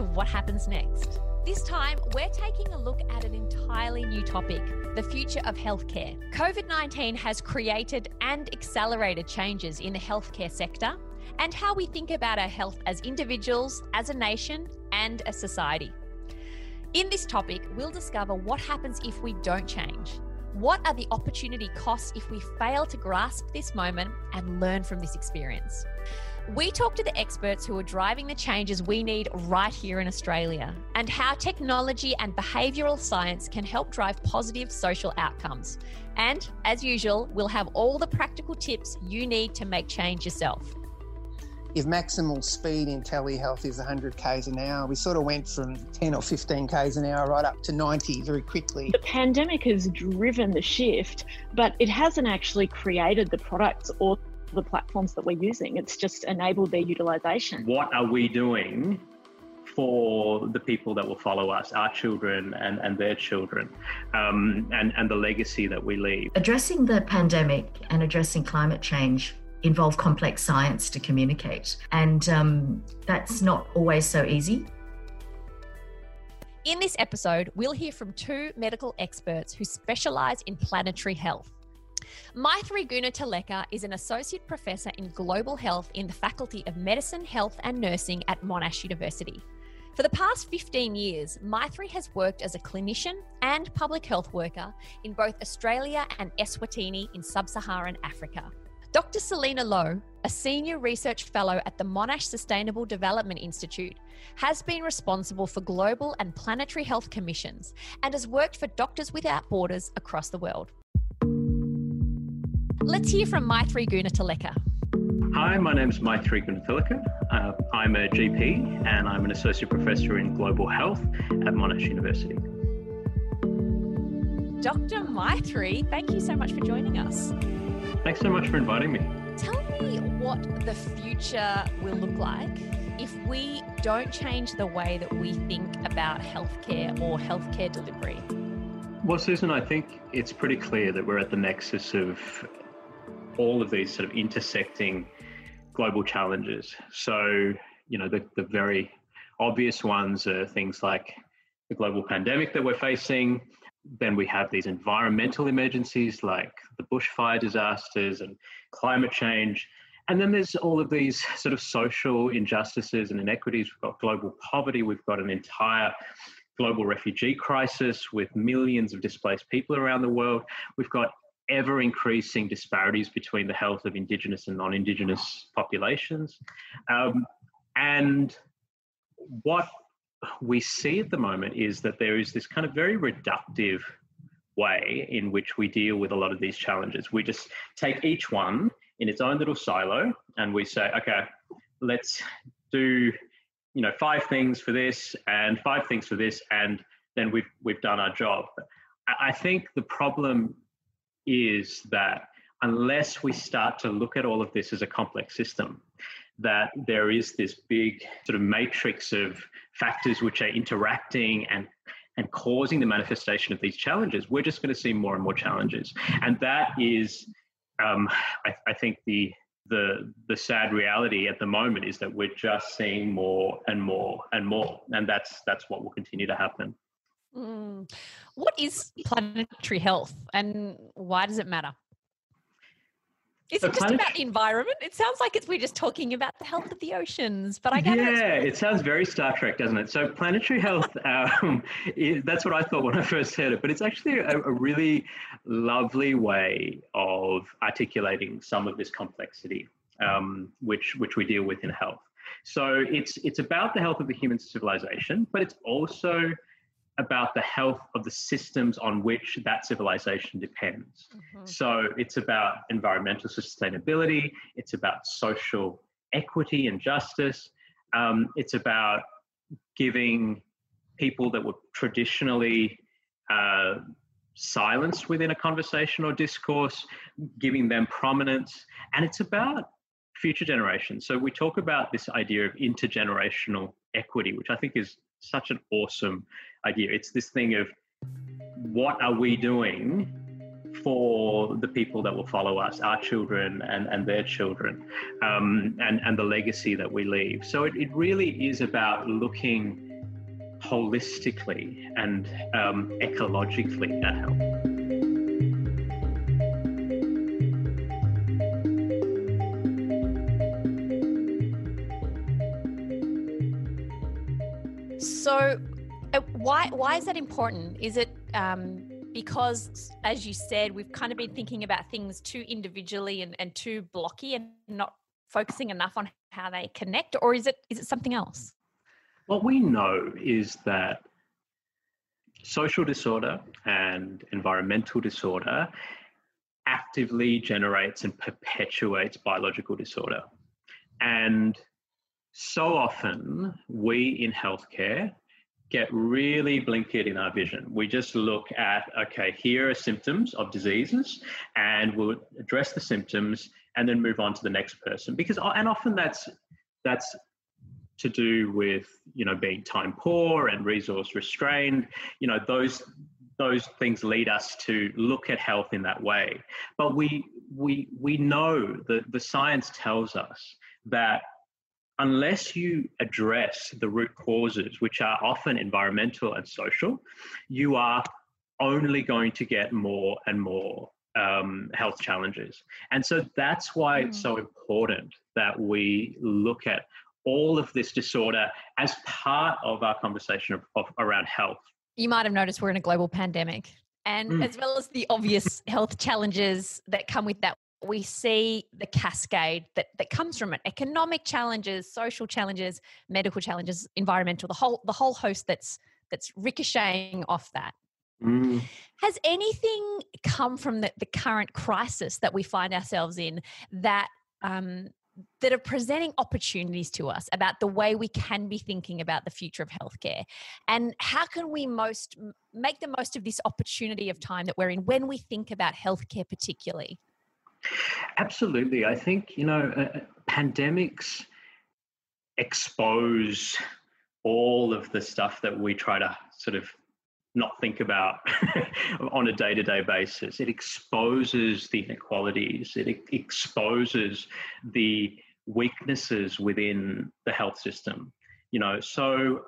to what happens next. This time, we're taking a look at an entirely new topic the future of healthcare. COVID 19 has created and accelerated changes in the healthcare sector and how we think about our health as individuals, as a nation, and a society. In this topic, we'll discover what happens if we don't change. What are the opportunity costs if we fail to grasp this moment and learn from this experience? We talk to the experts who are driving the changes we need right here in Australia and how technology and behavioural science can help drive positive social outcomes. And as usual, we'll have all the practical tips you need to make change yourself. If maximal speed in telehealth is 100 k's an hour, we sort of went from 10 or 15 k's an hour right up to 90 very quickly. The pandemic has driven the shift, but it hasn't actually created the products or the platforms that we're using. It's just enabled their utilization. What are we doing for the people that will follow us, our children and, and their children, um, and, and the legacy that we leave? Addressing the pandemic and addressing climate change involve complex science to communicate, and um, that's not always so easy. In this episode, we'll hear from two medical experts who specialise in planetary health. Maithri Goonetilleke is an associate professor in global health in the Faculty of Medicine, Health and Nursing at Monash University. For the past 15 years, Maithri has worked as a clinician and public health worker in both Australia and Eswatini in sub Saharan Africa. Dr. Selina Lo, a senior research fellow at the Monash Sustainable Development Institute, has been responsible for global and planetary health commissions and has worked for Doctors Without Borders across the world. Let's hear from Maithri Goonetilleke. Hi, my name is Maithri Goonetilleke. Uh, I'm a GP and I'm an associate professor in global health at Monash University. Dr. Maithri, thank you so much for joining us. Thanks so much for inviting me. Tell me what the future will look like if we don't change the way that we think about healthcare or healthcare delivery. Well, Susan, I think it's pretty clear that we're at the nexus of all of these sort of intersecting global challenges. So, you know, the, the very obvious ones are things like the global pandemic that we're facing. Then we have these environmental emergencies like the bushfire disasters and climate change. And then there's all of these sort of social injustices and inequities. We've got global poverty, we've got an entire global refugee crisis with millions of displaced people around the world. We've got ever increasing disparities between the health of Indigenous and non Indigenous populations. Um, and what we see at the moment is that there is this kind of very reductive way in which we deal with a lot of these challenges. We just take each one in its own little silo and we say, okay, let's do you know five things for this and five things for this and then we've we've done our job. I think the problem is that unless we start to look at all of this as a complex system, that there is this big sort of matrix of factors which are interacting and and causing the manifestation of these challenges, we're just going to see more and more challenges. And that is, um, I, I think, the the the sad reality at the moment is that we're just seeing more and more and more, and that's that's what will continue to happen. Mm. What is planetary health and why does it matter? Is it just about the environment? It sounds like it's we're just talking about the health of the oceans, but I gather yeah, it sounds very Star Trek, doesn't it? So planetary health, um, is, that's what I thought when I first heard it. But it's actually a, a, really lovely way of articulating some of this complexity, um, which which we deal with in health. So it's it's about the health of the human civilization, but it's also about the health of the systems on which that civilization depends. Mm-hmm. So it's about environmental sustainability, it's about social equity and justice, um, it's about giving people that were traditionally uh, silenced within a conversation or discourse, giving them prominence, and it's about future generations. So we talk about this idea of intergenerational equity, which I think is such an awesome idea. It's this thing of what are we doing for the people that will follow us, our children and, and their children, um, and, and the legacy that we leave. So it, it really is about looking holistically and um, ecologically at health. Why why is that important? Is it um, because, as you said, we've kind of been thinking about things too individually and, and too blocky, and not focusing enough on how they connect, or is it is it something else? What we know is that social disorder and environmental disorder actively generates and perpetuates biological disorder. And so often we in healthcare get really blinkered in our vision. We just look at, okay, here are symptoms of diseases, and we'll address the symptoms and then move on to the next person. Because, uh, and often that's that's to do with you know being time poor and resource restrained. You know those those things lead us to look at health in that way. But we we we know that the science tells us that unless you address the root causes, which are often environmental and social, you are only going to get more and more um, health challenges. And so that's why it's so hmm. important that we look at all of this disorder as part of our conversation of, of around health. You might have noticed we're in a global pandemic. And mm. as well as the obvious health challenges that come with that, we see the cascade that, that comes from it. Economic challenges social challenges medical challenges environmental the whole the whole host that's that's ricocheting off that. Mm. has anything come from the, the current crisis that we find ourselves in that um, that are presenting opportunities to us about the way we can be thinking about the future of healthcare? And how can we most make the most of this opportunity of time that we're in when we think about healthcare particularly Absolutely. I think, you know, uh, uh, pandemics expose all of the stuff that we try to sort of not think about on a day to day basis. It exposes the inequalities, it exposes the weaknesses within the health system. You know, so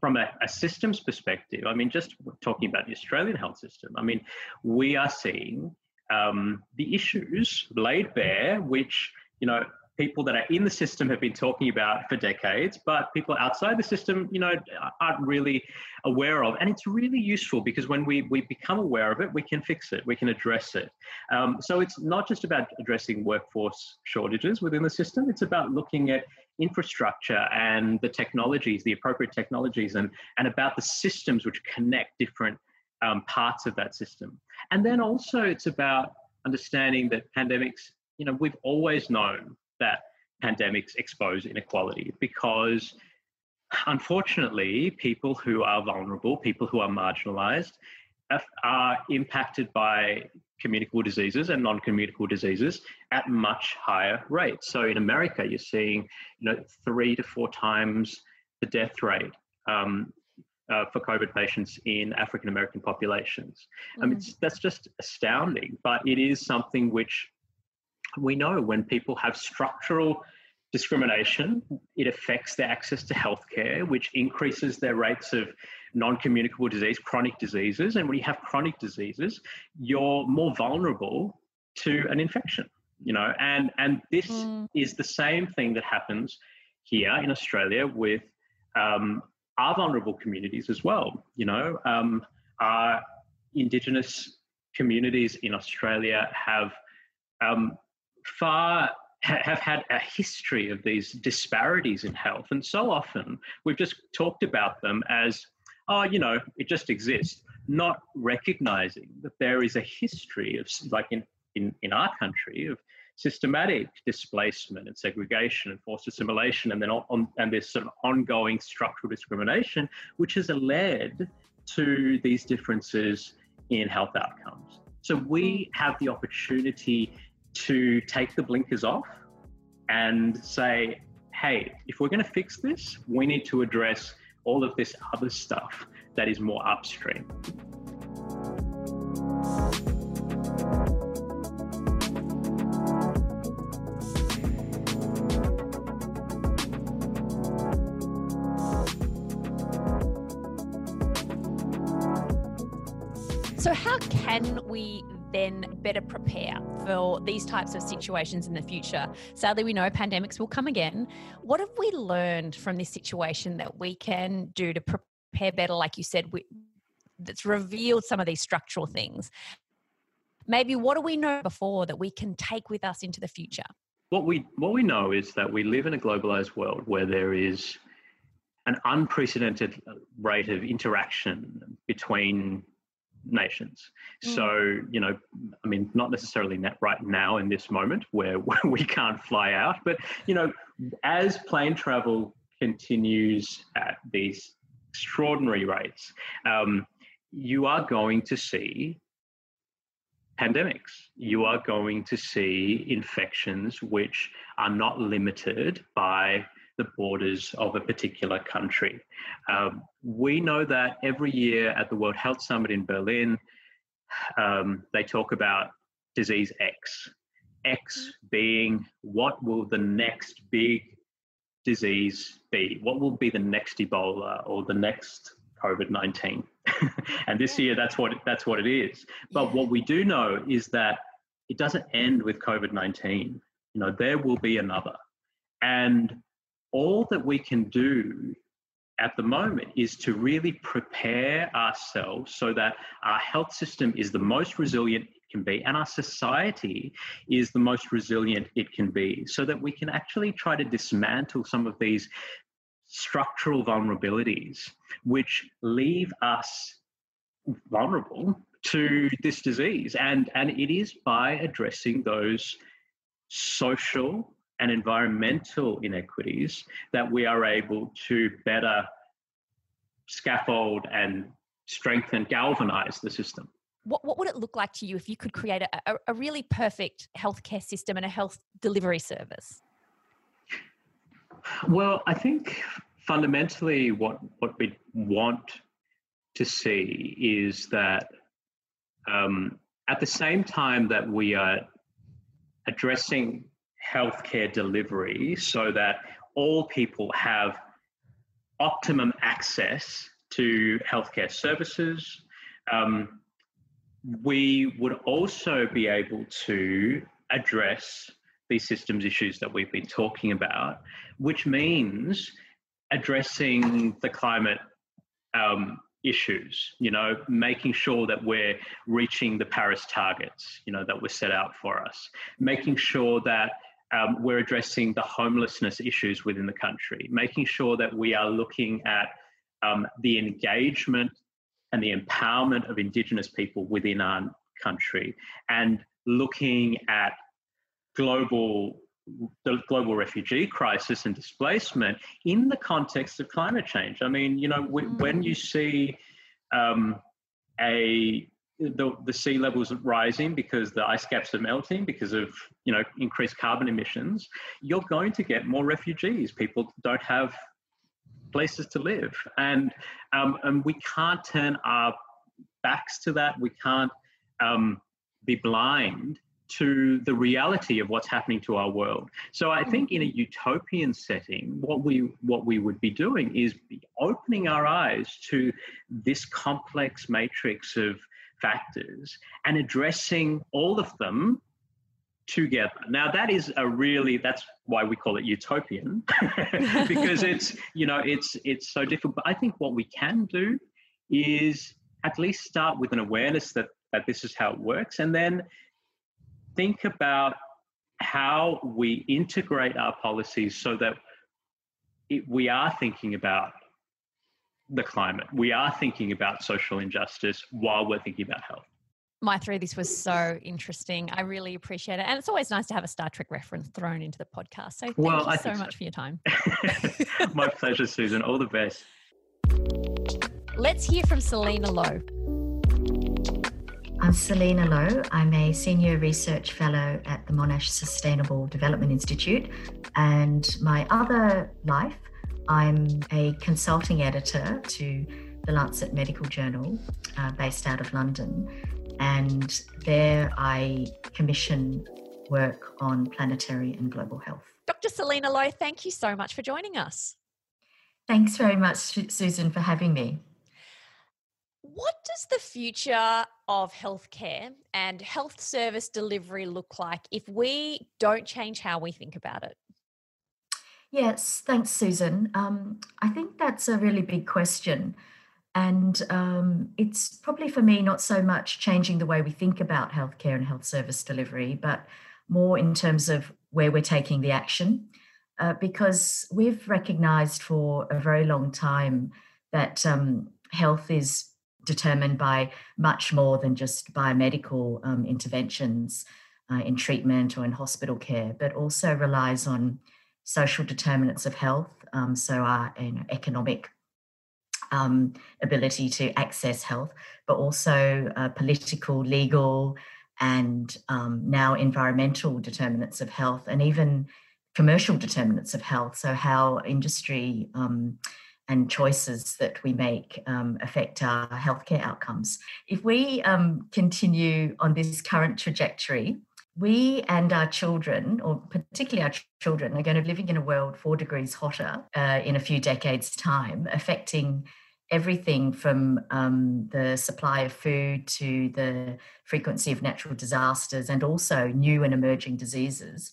from a, a, systems perspective, I mean, just talking about the Australian health system, I mean, we are seeing um, the issues laid bare, which you know people that are in the system have been talking about for decades, but people outside the system, you know, aren't really aware of. And it's really useful because when we, we become aware of it, we can fix it, we can address it. Um, so it's not just about addressing workforce shortages within the system, it's about looking at infrastructure and the technologies, the appropriate technologies, and, and about the systems which connect different um, parts of that system. And then also it's about understanding that pandemics, you know, we've always known that pandemics expose inequality because unfortunately, people who are vulnerable, people who are marginalized, are impacted by communicable diseases and non-communicable diseases at much higher rates. So in America, you're seeing, you know, three to four times the death rate um, uh, for COVID patients in African American populations. Mm. I mean, that's just astounding, but it is something which we know when people have structural discrimination, it affects their access to healthcare, which increases their rates of non communicable disease, chronic diseases. And when you have chronic diseases, you're more vulnerable to an infection. You know, and and this mm. is the same thing that happens here in Australia with um, our vulnerable communities as well. You know, um, our Indigenous communities in Australia have um, far have had a history of these disparities in health, and so often we've just talked about them as, oh, you know, it just exists, not recognizing that there is a history of, like in in, in our country, of systematic displacement and segregation and forced assimilation, and then on, and this sort of ongoing structural discrimination, which has led to these differences in health outcomes. So we hmm. have the opportunity to take the blinkers off and say, hey, if we're going to fix this, we need to address all of this other stuff that is more upstream. How can we then better prepare for these types of situations in the future? Sadly, we know pandemics will come again. What have we learned from this situation that we can do to prepare better, like you said, we, that's revealed some of these structural things? Maybe what do we know before that we can take with us into the future? What we what we know is that we live in a globalized world where there is an unprecedented rate of interaction between nations. Mm. So, you know, I mean, not necessarily right now in this moment where we can't fly out, but, you know, as plane travel continues at these extraordinary rates, um, you are going to see pandemics. You are going to see infections which are not limited by the borders of a particular country. Um, we know that every year at the World Health Summit in Berlin, um, they talk about disease X. X being what will the next big disease be? What will be the next Ebola or the next COVID 19? and this year, that's what, that's what it is. But what we do know is that it doesn't end with COVID 19. You know, there will be another. And all that we can do at the moment is to really prepare ourselves so that our health system is the most resilient it can be and our society is the most resilient it can be so that we can actually try to dismantle some of these structural vulnerabilities which leave us vulnerable to this disease. And and it is by addressing those social and environmental inequities that we are able to better scaffold and strengthen, galvanize the system. What, what would it look like to you if you could create a, a, really perfect healthcare system and a health delivery service? Well, I think fundamentally what, what we want to see is that um, at the same time that we are addressing healthcare delivery so that all people have optimum access to healthcare services. Um, we would also be able to address these systems issues that we've been talking about, which means addressing the climate um, issues, you know, making sure that we're reaching the Paris targets, you know, that were set out for us, making sure that um, we're addressing the homelessness issues within the country, making sure that we are looking at um, the engagement and the empowerment of Indigenous people within our country, and looking at global the global refugee crisis and displacement in the context of climate change. I mean, you know, when you see um, a the, the sea levels are rising because the ice caps are melting because of you know increased carbon emissions you're going to get more refugees. People don't have places to live. And um, and we can't turn our backs to that. We can't um, be blind to the reality of what's happening to our world. So I think in a utopian setting, what we what we would be doing is be opening our eyes to this complex matrix of factors and addressing all of them together. Now that is a really that's why we call it utopian because it's you know it's it's so difficult. But I think what we can do is at least start with an awareness that that this is how it works and then think about how we integrate our policies so that it, we are thinking about the climate. We are thinking about social injustice while we're thinking about health. Maithri, this was so interesting. I really appreciate it. And it's always nice to have a Star Trek reference thrown into the podcast. So thank well, you so much so. for your time. My pleasure, Susan. All the best. Let's hear from Selina Lo. I'm Selina Lo. I'm a senior research fellow at the Monash Sustainable Development Institute. And my other life, I'm a consulting editor to the Lancet Medical Journal, uh, based out of London. And there I commission work on planetary and global health. Dr. Selina Lo, thank you so much for joining us. Thanks very much, Susan, for having me. What does the future of healthcare and health service delivery look like if we don't change how we think about it? Yes, thanks, Susan. Um, I think that's a really big question. And um, it's probably for me not so much changing the way we think about healthcare and health service delivery, but more in terms of where we're taking the action. Uh, because we've recognized for a very long time that um, health is determined by much more than just biomedical um, interventions uh, in treatment or in hospital care, but also relies on social determinants of health. Um, so, our you know, economic um, ability to access health, but also uh, political, legal, and um, now environmental determinants of health, and even commercial determinants of health. So, how industry um, and choices that we make um, affect our healthcare outcomes. If we um, continue on this current trajectory, we and our children, or particularly our children, are going to be living in a world four degrees hotter uh, in a few decades' time, affecting everything from um, the supply of food to the frequency of natural disasters and also new and emerging diseases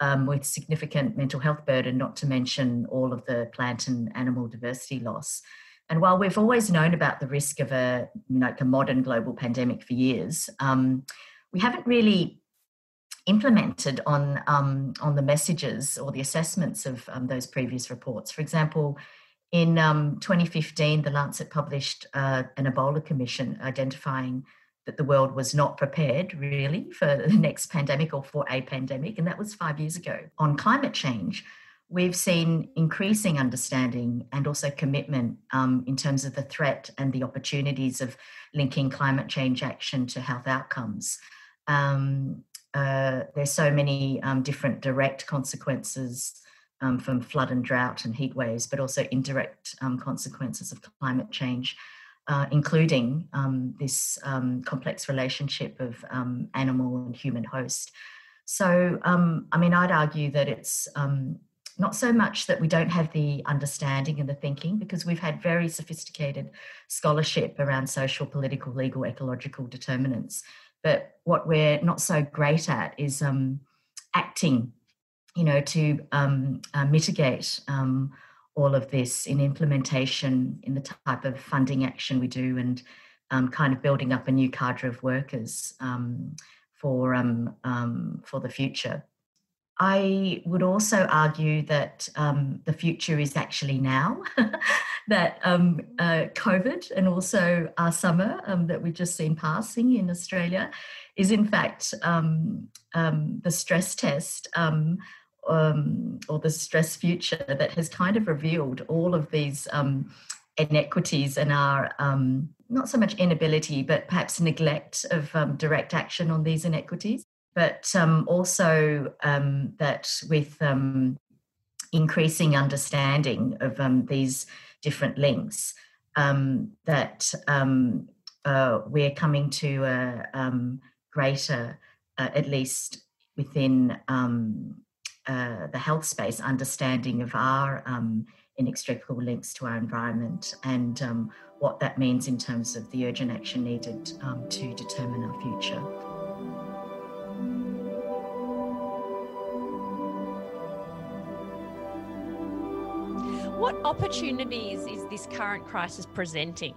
um, with significant mental health burden, not to mention all of the plant and animal diversity loss. And while we've always known about the risk of a, you know, like a modern global pandemic for years, um, we haven't really implemented on um, on the messages or the assessments of um, those previous reports. For example, in um, 2015, the Lancet published uh, an Ebola commission identifying that the world was not prepared really for the next pandemic or for a pandemic, and that was five years ago. On climate change, we've seen increasing understanding and also commitment um, in terms of the threat and the opportunities of linking climate change action to health outcomes. Um, uh, there's so many um, different direct consequences um, from flood and drought and heat waves, but also indirect um, consequences of climate change uh, including um, this um, complex relationship of um, animal and human host. So, I mean, I'd argue that it's not so much that we don't have the understanding and the thinking, because we've had very sophisticated scholarship around social, political, legal, ecological determinants. But what we're not so great at is um, acting, you know, to uh, mitigate all of this in implementation in the type of funding action we do and um, kind of building up a new cadre of workers um, for um, um for the future. I would also argue that um, the future is actually now. that um, uh, COVID and also our summer that we've just seen passing in Australia is in fact the stress test um, or the stress future that has kind of revealed all of these um, inequities and our um, not so much inability, but perhaps neglect of um, direct action on these inequities. But um, also um, that with increasing understanding of these different links, that uh, we're coming to a greater, uh, at least within um, uh, the health space understanding of our um, inextricable links to our environment and um, what that means in terms of the urgent action needed um, to determine our future. What opportunities is this current crisis presenting?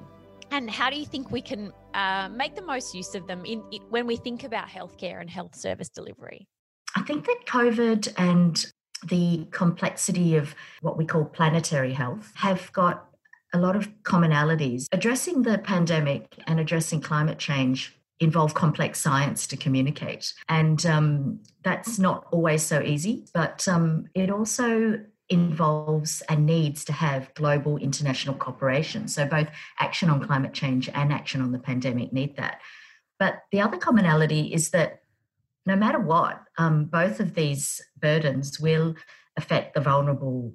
And how do you think we can uh, make the most use of them in, in, when we think about healthcare and health service delivery? I think that COVID and the complexity of what we call planetary health have got a lot of commonalities. Addressing the pandemic and addressing climate change involve complex science to communicate. And um, that's not always so easy, but um, it also involves and needs to have global international cooperation. So both action on climate change and action on the pandemic need that. But the other commonality is that no matter what, um, both of these burdens will affect the vulnerable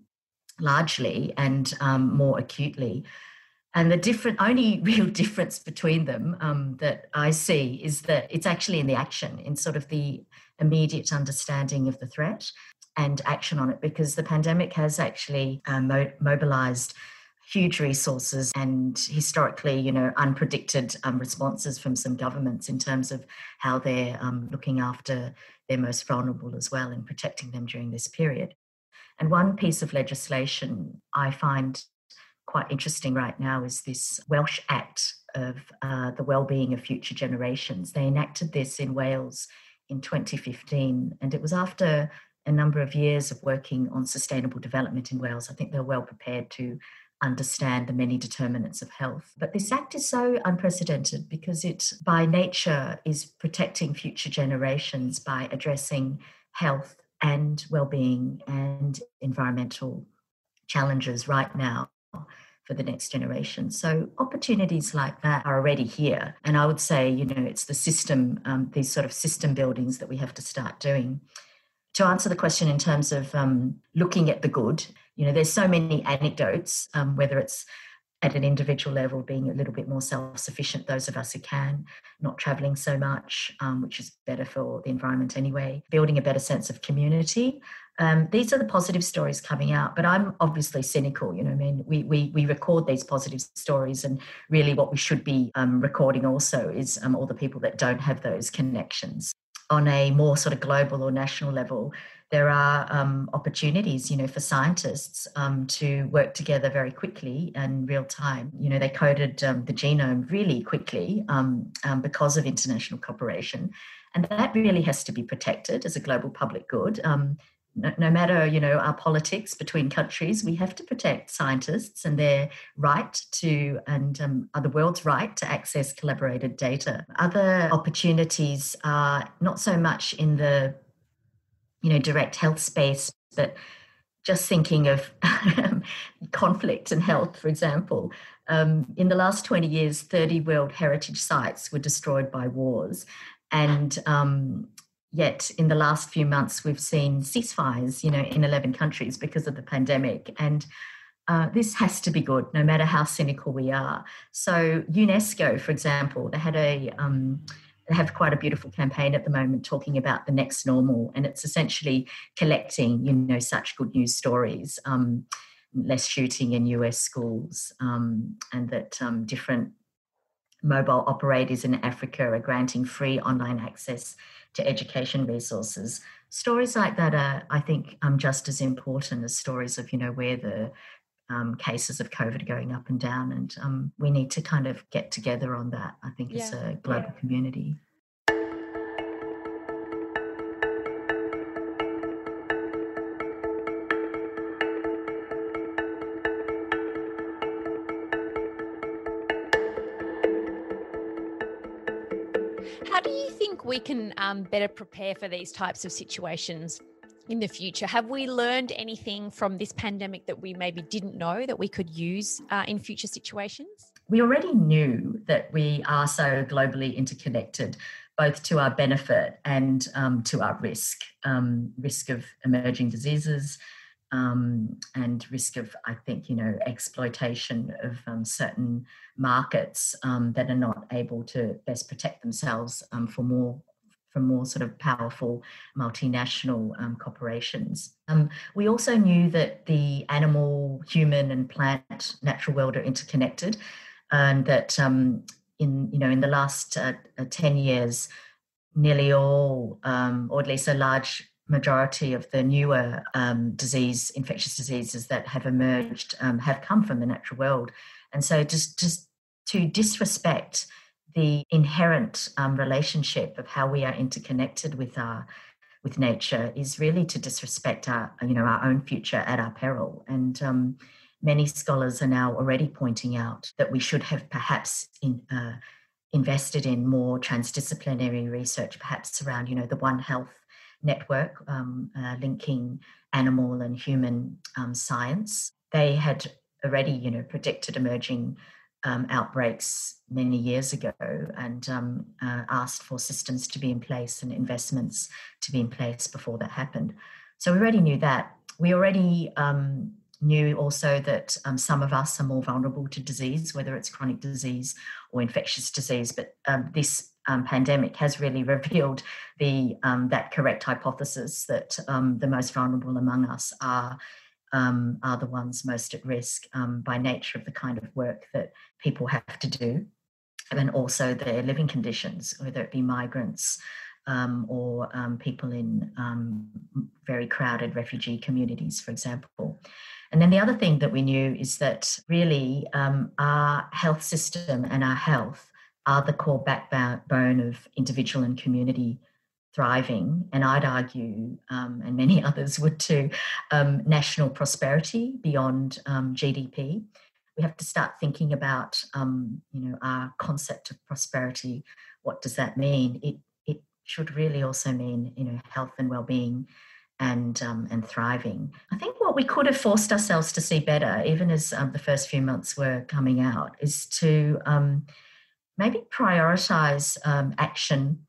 largely and um, more acutely. And the different, only real difference between them um, that I see is that it's actually in the action, in sort of the immediate understanding of the threat and action on it, because the pandemic has actually uh, mo- mobilized huge resources and historically, you know, unpredicted um, responses from some governments in terms of how they're um, looking after their most vulnerable as well and protecting them during this period. And one piece of legislation I find quite interesting right now is this Welsh Act of uh, the Wellbeing of Future Generations. They enacted this in Wales in 2015, and it was after a number of years of working on sustainable development in Wales. I think they're well prepared to understand the many determinants of health. But this act is so unprecedented because it, by nature, is protecting future generations by addressing health and well-being and environmental challenges right now for the next generation. So opportunities like that are already here. And I would say, you know, it's the system, um, these sort of system buildings that we have to start doing. To answer the question in terms of um, looking at the good, you know, there's so many anecdotes, um, whether it's at an individual level being a little bit more self-sufficient those of us who can not traveling so much um, which is better for the environment anyway building a better sense of community. Um, these are the positive stories coming out but i'm obviously cynical you know i mean? We, we, we record these positive stories and really what we should be um, recording also is um, all the people that don't have those connections on a more sort of global or national level there are um, opportunities, you know, for scientists um, to work together very quickly and real time. You know, they coded um, the genome really quickly um, um, because of international cooperation, and that really has to be protected as a global public good. No, no, matter you know our politics between countries, we have to protect scientists and their right to and um, the world's right to access collaborated data. Other opportunities are not so much in the you know direct health space but just thinking of conflict and health for example um, in the last 20 years 30 world heritage sites were destroyed by wars and um, yet in the last few months we've seen ceasefires you know in 11 countries because of the pandemic. And uh, this has to be good no matter how cynical we are. So unesco for example they had a um, they have quite a beautiful campaign at the moment talking about the next normal, and it's essentially collecting, you know, such good news stories, um, less shooting in US schools, um, and that um, different mobile operators in Africa are granting free online access to education resources. Stories like that are, I think, um, just as important as stories of, you know, where the um, cases of COVID are going up and down, and um, we need to kind of get together on that. I think yeah. as a global yeah. community. We can um, better prepare for these types of situations? in the future? Have we learned anything from this pandemic that we maybe didn't know that we could use uh, in future situations? We already knew that we are so globally interconnected, both to our benefit and um, to our risk um, risk of emerging diseases. Um, and risk of, I think, you know, exploitation of um, certain markets um, that are not able to best protect themselves um, for more from more sort of powerful multinational um, corporations. Um, we also knew that the animal, human, and plant natural world are interconnected, and that um, in you know in the last uh, uh, ten years, nearly all, um, or at least a large majority of the newer um, disease, infectious diseases that have emerged, um, have come from the natural world, and so just just to disrespect the inherent um, relationship of how we are interconnected with our with nature is really to disrespect our you know our own future at our peril. And um, many scholars are now already pointing out that we should have perhaps in, uh, invested in more transdisciplinary research perhaps around you know the one health network um, uh, linking animal and human um, science they had already you know predicted emerging um, outbreaks many years ago and um, uh, asked for systems to be in place and investments to be in place before that happened. So we already knew that. We already um, knew also that um, some of us are more vulnerable to disease, whether it's chronic disease or infectious disease. But um, this um, pandemic has really revealed the that correct hypothesis that the most vulnerable among us are um, are the ones most at risk um, by nature of the kind of work that people have to do, and also their living conditions, whether it be migrants um, or um, people in um, very crowded refugee communities, for example. And then the other thing that we knew is that really um, our health system and our health are the core backbone of individual and community thriving, and I'd argue, um, and many others would too, um, national prosperity beyond um, GDP. We have to start thinking about, um, you know, our concept of prosperity. What does that mean? It it should really also mean, you know, health and well-being, and um, and thriving. I think what we could have forced ourselves to see better, even as um, the first few months were coming out, is to maybe prioritize action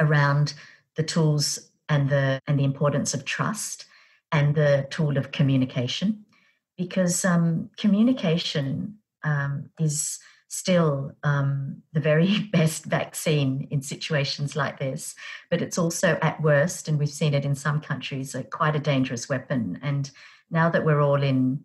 around the tools and the and the importance of trust and the tool of communication because um, communication um, is still um, the very best vaccine in situations like this but it's also at worst and we've seen it in some countries a, quite a dangerous weapon. And now that we're all in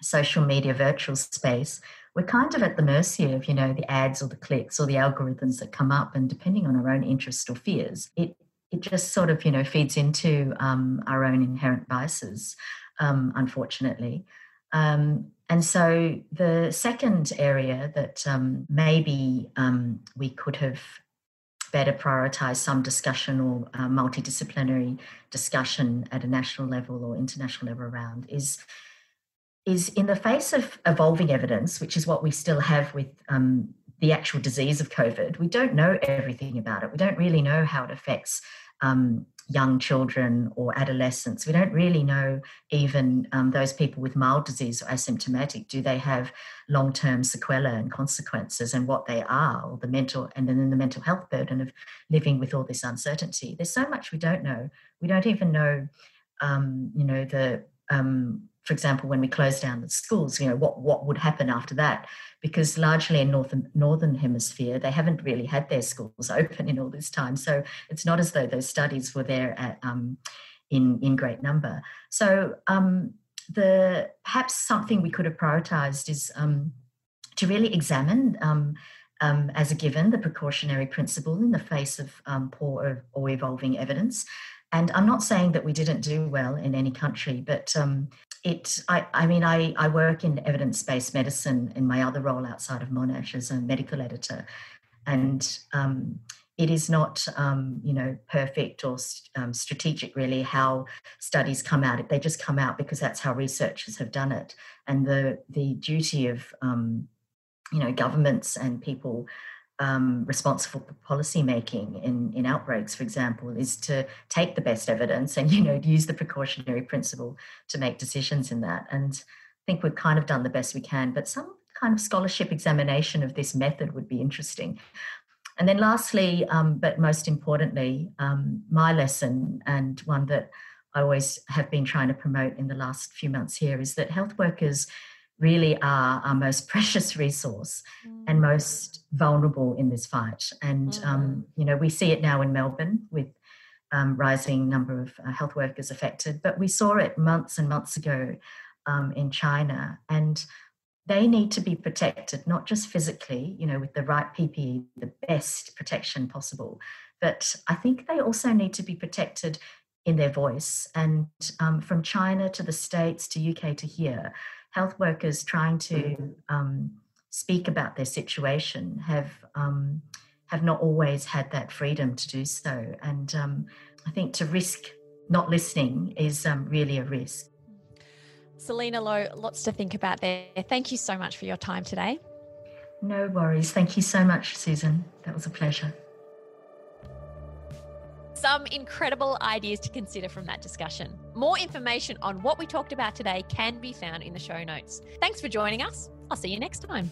social media virtual space we're kind of at the mercy of you know the ads or the clicks or the algorithms that come up and depending on our own interests or fears it it just sort of you know feeds into um, our own inherent biases um, unfortunately. Um, and so the second area that um, maybe um, we could have better prioritize some discussion or uh, multidisciplinary discussion at a national level or international level around is is in the face of evolving evidence, which is what we still have with um, the actual disease of COVID, we don't know everything about it. We don't really know how it affects um, young children or adolescents. We don't really know even um, those people with mild disease or asymptomatic. Do they have long term sequelae and consequences and what they are, or the mental, and then the mental health burden of living with all this uncertainty? There's so much we don't know. We don't even know, um, you know, the um, for example, when we close down the schools, you know, what, what would happen after that? Because largely in North, Northern Hemisphere, they haven't really had their schools open in all this time. So it's not as though those studies were there at, um, in, in great number. So um, the perhaps something we could have prioritized is um, to really examine um, um, as a given the precautionary principle in the face of um, poor or, or, evolving evidence. And I'm not saying that we didn't do well in any country, but um, it I, I mean I, I work in evidence-based medicine in my other role outside of monash as a medical editor. And um, it is not um, you know perfect or um, strategic really how studies come out. They just come out because that's how researchers have done it. And the the duty of um, you know governments and people um, responsible for policy making in, in outbreaks, for example, is to take the best evidence and you know use the precautionary principle to make decisions in that. And I think we've kind of done the best we can, but some kind of scholarship examination of this method would be interesting. And then lastly, um, but most importantly, um, my lesson and one that I always have been trying to promote in the last few months here is that health workers really are our most precious resource mm. and most vulnerable in this fight. And mm. um, you know, we see it now in Melbourne with um, rising number of uh, health workers affected, but we saw it months and months ago um, in China, and they need to be protected not just physically, you know, with the right PPE, the best protection possible, but I think they also need to be protected in their voice. And um, from China to the States to UK to here, health workers trying to mm-hmm. um, speak about their situation have um, have not always had that freedom to do so, and um, I think to risk not listening is um, really a risk. Selina Lo, lots to think about there. Thank you so much for your time today. No worries. Thank you so much, Susan. That was a pleasure some incredible ideas to consider from that discussion. More information on what we talked about today can be found in the show notes. Thanks for joining us. I'll see you next time.